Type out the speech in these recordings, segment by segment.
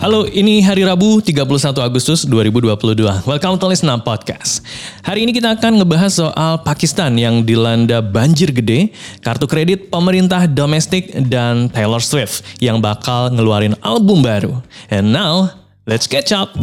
Halo, ini hari Rabu 31 Agustus 2022. Welcome to Listen Podcast. Hari ini kita akan ngebahas soal Pakistan yang dilanda banjir gede, kartu kredit pemerintah domestik, dan Taylor Swift yang bakal ngeluarin album baru. And now, let's catch up.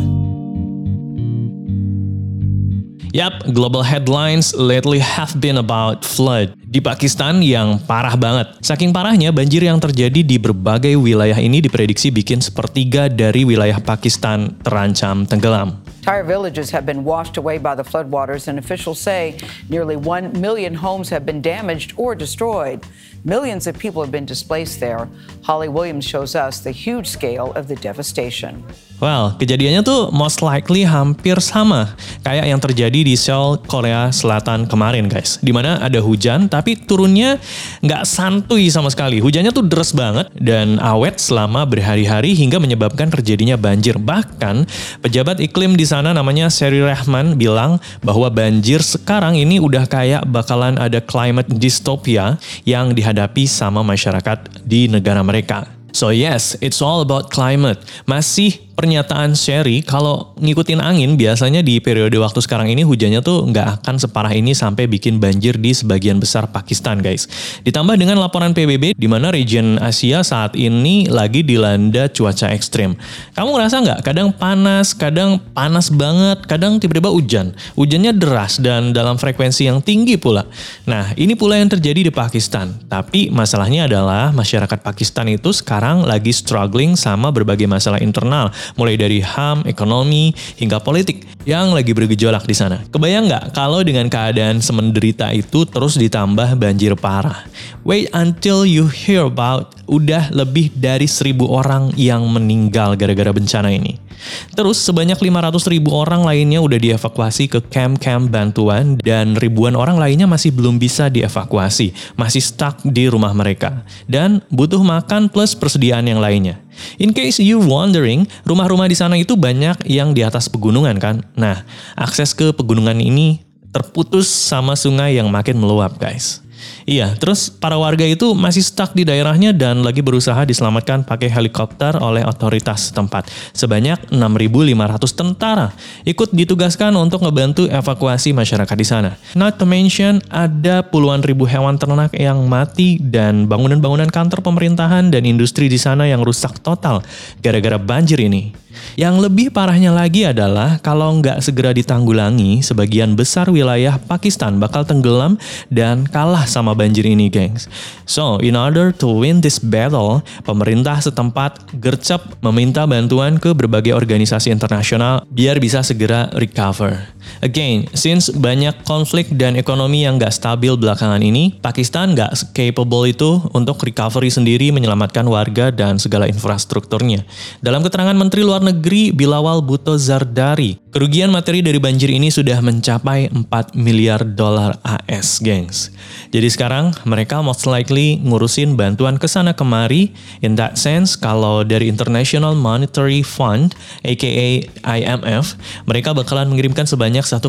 Yap, global headlines lately have been about flood di Pakistan yang parah banget. Saking parahnya, banjir yang terjadi di berbagai wilayah ini diprediksi bikin sepertiga dari wilayah Pakistan terancam tenggelam. Entire villages have been washed away by the floodwaters, and officials say nearly 1 million homes have been damaged or destroyed. Millions of people have been displaced there. Holly Williams shows us the huge scale of the devastation. Well, kejadiannya tuh most likely hampir sama kayak yang terjadi di Seoul, Korea Selatan kemarin, guys. Di mana ada hujan, tapi turunnya nggak santuy sama sekali. Hujannya tuh deras banget dan awet selama berhari-hari hingga menyebabkan terjadinya banjir. Bahkan pejabat iklim di sana namanya Seri Rahman bilang bahwa banjir sekarang ini udah kayak bakalan ada climate dystopia yang dihadapi sama masyarakat di negara mereka. So yes, it's all about climate. Masih pernyataan Sherry kalau ngikutin angin biasanya di periode waktu sekarang ini hujannya tuh nggak akan separah ini sampai bikin banjir di sebagian besar Pakistan guys. Ditambah dengan laporan PBB di mana region Asia saat ini lagi dilanda cuaca ekstrim. Kamu ngerasa nggak kadang panas, kadang panas banget, kadang tiba-tiba hujan. Hujannya deras dan dalam frekuensi yang tinggi pula. Nah ini pula yang terjadi di Pakistan. Tapi masalahnya adalah masyarakat Pakistan itu sekarang lagi struggling sama berbagai masalah internal mulai dari HAM, ekonomi, hingga politik yang lagi bergejolak di sana. Kebayang nggak kalau dengan keadaan semenderita itu terus ditambah banjir parah? Wait until you hear about udah lebih dari seribu orang yang meninggal gara-gara bencana ini. Terus sebanyak 500 ribu orang lainnya udah dievakuasi ke camp-camp bantuan dan ribuan orang lainnya masih belum bisa dievakuasi, masih stuck di rumah mereka. Dan butuh makan plus persediaan yang lainnya. In case you wondering, rumah-rumah di sana itu banyak yang di atas pegunungan kan. Nah, akses ke pegunungan ini terputus sama sungai yang makin meluap guys. Iya, terus para warga itu masih stuck di daerahnya dan lagi berusaha diselamatkan pakai helikopter oleh otoritas setempat. Sebanyak 6.500 tentara ikut ditugaskan untuk ngebantu evakuasi masyarakat di sana. Not to mention ada puluhan ribu hewan ternak yang mati dan bangunan-bangunan kantor pemerintahan dan industri di sana yang rusak total gara-gara banjir ini. Yang lebih parahnya lagi adalah kalau nggak segera ditanggulangi, sebagian besar wilayah Pakistan bakal tenggelam dan kalah sama banjir ini, gengs. So, in order to win this battle, pemerintah setempat gercep meminta bantuan ke berbagai organisasi internasional biar bisa segera recover. Again, since banyak konflik dan ekonomi yang gak stabil belakangan ini, Pakistan gak capable itu untuk recovery sendiri menyelamatkan warga dan segala infrastrukturnya. Dalam keterangan Menteri Luar Negeri Bilawal Bhutto Zardari, kerugian materi dari banjir ini sudah mencapai 4 miliar dolar AS, gengs. Jadi sekarang mereka most likely ngurusin bantuan ke sana kemari. In that sense, kalau dari International Monetary Fund, aka IMF, mereka bakalan mengirimkan sebanyak 1,2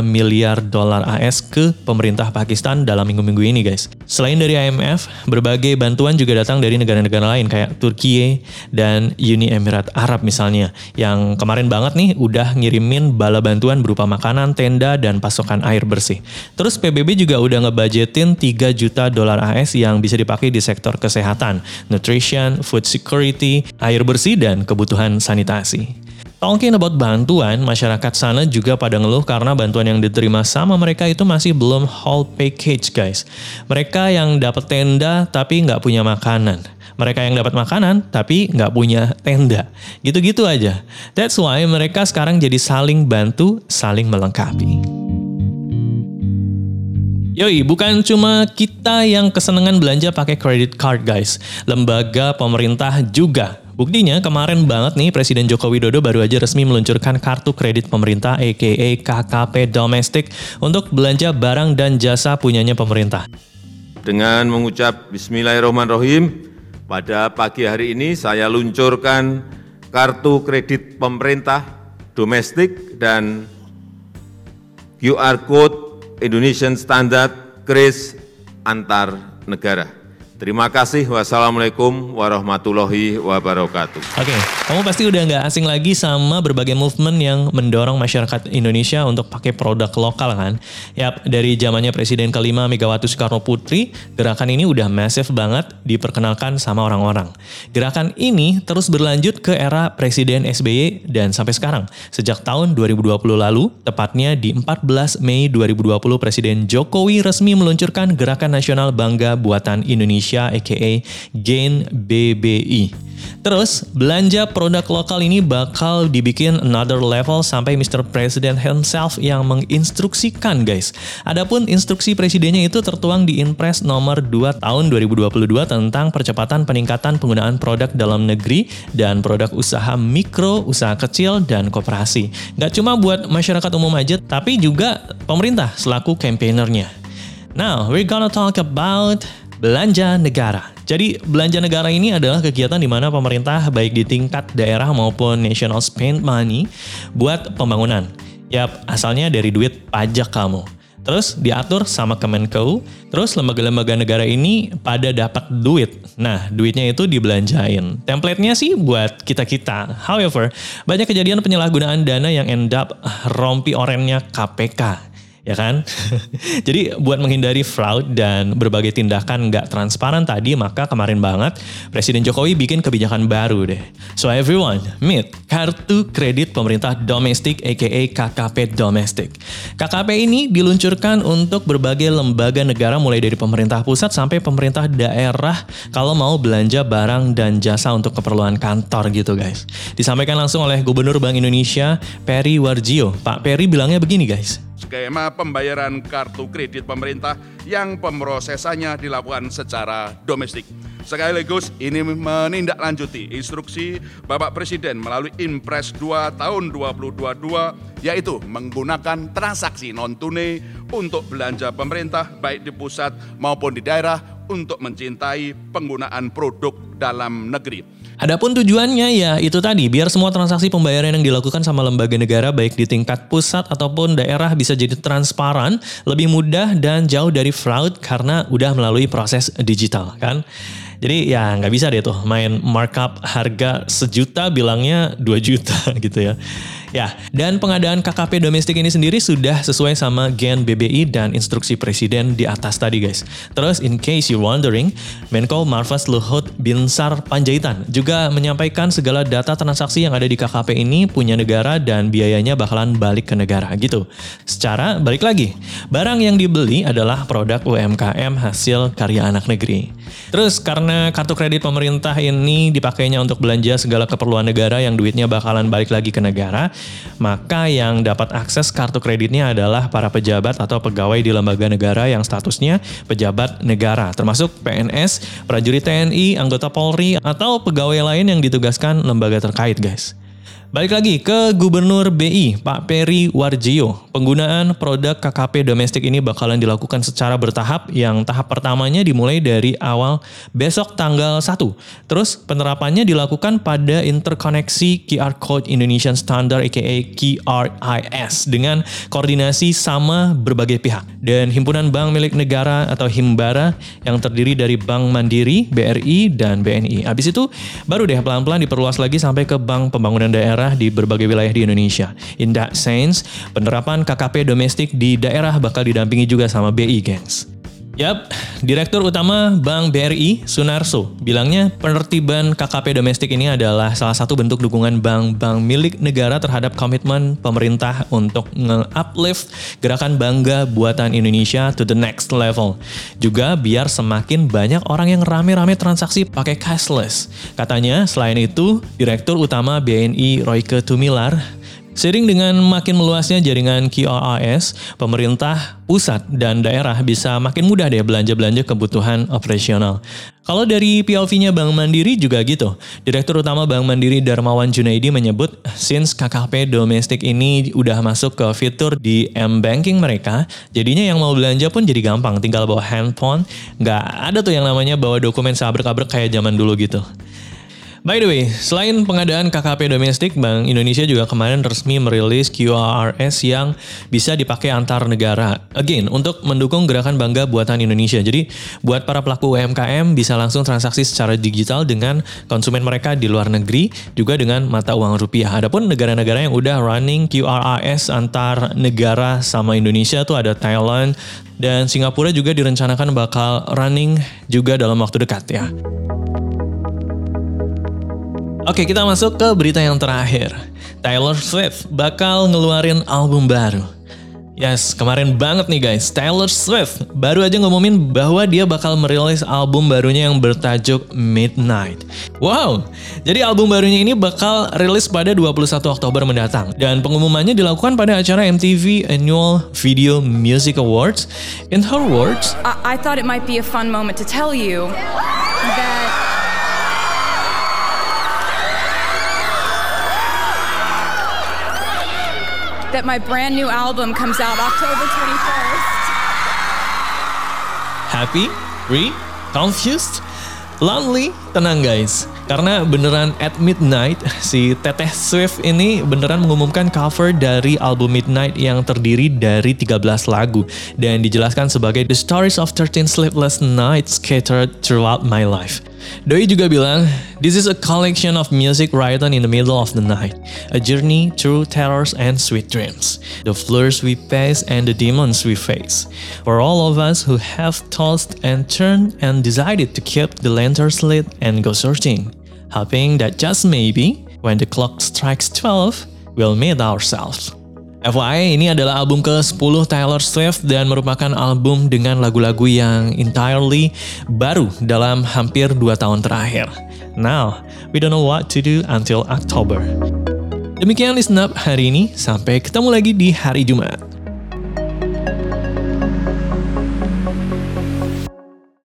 miliar dolar AS ke pemerintah Pakistan dalam minggu-minggu ini guys. Selain dari IMF, berbagai bantuan juga datang dari negara-negara lain kayak Turki dan Uni Emirat Arab misalnya yang kemarin banget nih udah ngirimin bala bantuan berupa makanan, tenda, dan pasokan air bersih. Terus PBB juga udah ngebudgetin 3 juta dolar AS yang bisa dipakai di sektor kesehatan, nutrition, food security, air bersih, dan kebutuhan sanitasi. Talking about bantuan, masyarakat sana juga pada ngeluh karena bantuan yang diterima sama mereka itu masih belum whole package guys. Mereka yang dapat tenda tapi nggak punya makanan. Mereka yang dapat makanan tapi nggak punya tenda. Gitu-gitu aja. That's why mereka sekarang jadi saling bantu, saling melengkapi. Yoi, bukan cuma kita yang kesenangan belanja pakai credit card guys. Lembaga pemerintah juga Buktinya kemarin banget nih Presiden Joko Widodo baru aja resmi meluncurkan kartu kredit pemerintah aka KKP domestik untuk belanja barang dan jasa punyanya pemerintah. Dengan mengucap Bismillahirrahmanirrahim, pada pagi hari ini saya luncurkan kartu kredit pemerintah domestik dan QR Code Indonesian Standard KRIS antar negara Terima kasih. Wassalamualaikum warahmatullahi wabarakatuh. Oke, kamu pasti udah nggak asing lagi sama berbagai movement yang mendorong masyarakat Indonesia untuk pakai produk lokal kan? Yap, dari zamannya Presiden kelima Megawati Soekarno Putri, gerakan ini udah masif banget diperkenalkan sama orang-orang. Gerakan ini terus berlanjut ke era Presiden SBY dan sampai sekarang. Sejak tahun 2020 lalu, tepatnya di 14 Mei 2020 Presiden Jokowi resmi meluncurkan Gerakan Nasional Bangga Buatan Indonesia Indonesia aka Gain BBI. Terus, belanja produk lokal ini bakal dibikin another level sampai Mr. President himself yang menginstruksikan guys. Adapun instruksi presidennya itu tertuang di Inpres nomor 2 tahun 2022 tentang percepatan peningkatan penggunaan produk dalam negeri dan produk usaha mikro, usaha kecil, dan koperasi. Gak cuma buat masyarakat umum aja, tapi juga pemerintah selaku campaignernya. Now, we're gonna talk about belanja negara. Jadi belanja negara ini adalah kegiatan di mana pemerintah baik di tingkat daerah maupun national spend money buat pembangunan. Yap, asalnya dari duit pajak kamu. Terus diatur sama Kemenko, terus lembaga-lembaga negara ini pada dapat duit. Nah, duitnya itu dibelanjain. Template-nya sih buat kita-kita. However, banyak kejadian penyalahgunaan dana yang end up rompi orennya KPK ya kan? Jadi buat menghindari fraud dan berbagai tindakan nggak transparan tadi, maka kemarin banget Presiden Jokowi bikin kebijakan baru deh. So everyone, meet Kartu Kredit Pemerintah Domestik aka KKP Domestik. KKP ini diluncurkan untuk berbagai lembaga negara mulai dari pemerintah pusat sampai pemerintah daerah kalau mau belanja barang dan jasa untuk keperluan kantor gitu guys. Disampaikan langsung oleh Gubernur Bank Indonesia Peri Warjio. Pak Peri bilangnya begini guys skema pembayaran kartu kredit pemerintah yang pemrosesannya dilakukan secara domestik. Sekaligus ini menindaklanjuti instruksi Bapak Presiden melalui Impres 2 tahun 2022 yaitu menggunakan transaksi non-tunai untuk belanja pemerintah baik di pusat maupun di daerah untuk mencintai penggunaan produk dalam negeri. Adapun tujuannya ya itu tadi, biar semua transaksi pembayaran yang dilakukan sama lembaga negara baik di tingkat pusat ataupun daerah bisa jadi transparan, lebih mudah dan jauh dari fraud karena udah melalui proses digital kan. Jadi ya nggak bisa deh tuh main markup harga sejuta bilangnya 2 juta gitu ya. Ya, dan pengadaan KKP domestik ini sendiri sudah sesuai sama Gen BBI dan instruksi presiden di atas tadi guys. Terus in case you wondering, Menko Marves Luhut Binsar Panjaitan juga menyampaikan segala data transaksi yang ada di KKP ini punya negara dan biayanya bakalan balik ke negara gitu. Secara balik lagi, barang yang dibeli adalah produk UMKM hasil karya anak negeri. Terus karena kartu kredit pemerintah ini dipakainya untuk belanja segala keperluan negara yang duitnya bakalan balik lagi ke negara, maka yang dapat akses kartu kreditnya adalah para pejabat atau pegawai di lembaga negara yang statusnya pejabat negara, termasuk PNS, prajurit TNI, anggota Polri, atau pegawai lain yang ditugaskan lembaga terkait guys. Balik lagi ke Gubernur BI, Pak Peri Warjio. Penggunaan produk KKP domestik ini bakalan dilakukan secara bertahap yang tahap pertamanya dimulai dari awal besok tanggal 1. Terus penerapannya dilakukan pada interkoneksi QR Code Indonesian Standard aka QRIS dengan koordinasi sama berbagai pihak. Dan himpunan bank milik negara atau Himbara yang terdiri dari Bank Mandiri, BRI, dan BNI. Habis itu baru deh pelan-pelan diperluas lagi sampai ke bank pembangunan daerah daerah di berbagai wilayah di Indonesia. In that sense, penerapan KKP domestik di daerah bakal didampingi juga sama BI, gengs. Yap, Direktur Utama Bank BRI, Sunarso, bilangnya penertiban KKP domestik ini adalah salah satu bentuk dukungan bank-bank milik negara terhadap komitmen pemerintah untuk nge-uplift gerakan bangga buatan Indonesia to the next level. Juga biar semakin banyak orang yang rame-rame transaksi pakai cashless. Katanya, selain itu, Direktur Utama BNI Royke Tumilar Seiring dengan makin meluasnya jaringan QRIS, pemerintah pusat dan daerah bisa makin mudah deh belanja-belanja kebutuhan operasional. Kalau dari POV-nya Bank Mandiri juga gitu. Direktur Utama Bank Mandiri Darmawan Junaidi menyebut, since KKP domestik ini udah masuk ke fitur di M-Banking mereka, jadinya yang mau belanja pun jadi gampang, tinggal bawa handphone, nggak ada tuh yang namanya bawa dokumen sabrek-abrek kayak zaman dulu gitu. By the way, selain pengadaan KKP domestik, Bank Indonesia juga kemarin resmi merilis QRS yang bisa dipakai antar negara. Again, untuk mendukung gerakan bangga buatan Indonesia. Jadi, buat para pelaku UMKM bisa langsung transaksi secara digital dengan konsumen mereka di luar negeri, juga dengan mata uang rupiah. Adapun negara-negara yang udah running QRS antar negara sama Indonesia tuh ada Thailand dan Singapura juga direncanakan bakal running juga dalam waktu dekat ya. Oke, kita masuk ke berita yang terakhir. Taylor Swift bakal ngeluarin album baru. Yes, kemarin banget nih guys, Taylor Swift baru aja ngumumin bahwa dia bakal merilis album barunya yang bertajuk Midnight. Wow, jadi album barunya ini bakal rilis pada 21 Oktober mendatang. Dan pengumumannya dilakukan pada acara MTV Annual Video Music Awards. In her words, I, I thought it might be a fun moment to tell you that my brand new album comes out October 21st. happy, free, confused, lonely, tenang guys. Karena beneran at midnight, si Teteh Swift ini beneran mengumumkan cover dari album Midnight yang terdiri dari 13 lagu dan dijelaskan sebagai The Stories of 13 Sleepless Nights Scattered Throughout My Life. Doi juga bilang, This is a collection of music written in the middle of the night, a journey through terrors and sweet dreams, the floors we pace and the demons we face. For all of us who have tossed and turned and decided to keep the lanterns lit and go searching, hoping that just maybe, when the clock strikes 12, we'll meet ourselves. FYI, ini adalah album ke-10 Taylor Swift dan merupakan album dengan lagu-lagu yang entirely baru dalam hampir 2 tahun terakhir. Now, we don't know what to do until October. Demikian listen up hari ini, sampai ketemu lagi di hari Jumat.